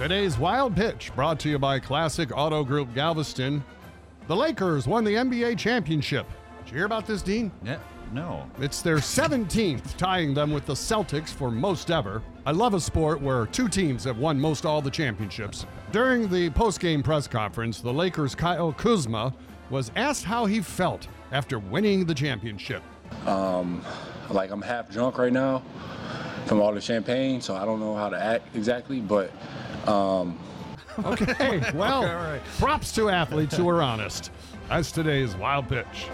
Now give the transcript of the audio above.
Today's Wild Pitch brought to you by Classic Auto Group Galveston. The Lakers won the NBA championship. Did you hear about this, Dean? Yeah, no. It's their 17th, tying them with the Celtics for most ever. I love a sport where two teams have won most all the championships. During the post-game press conference, the Lakers' Kyle Kuzma was asked how he felt after winning the championship. Um, like I'm half drunk right now from all the champagne, so I don't know how to act exactly, but um, Okay, well, props to athletes who are honest. That's today's wild pitch.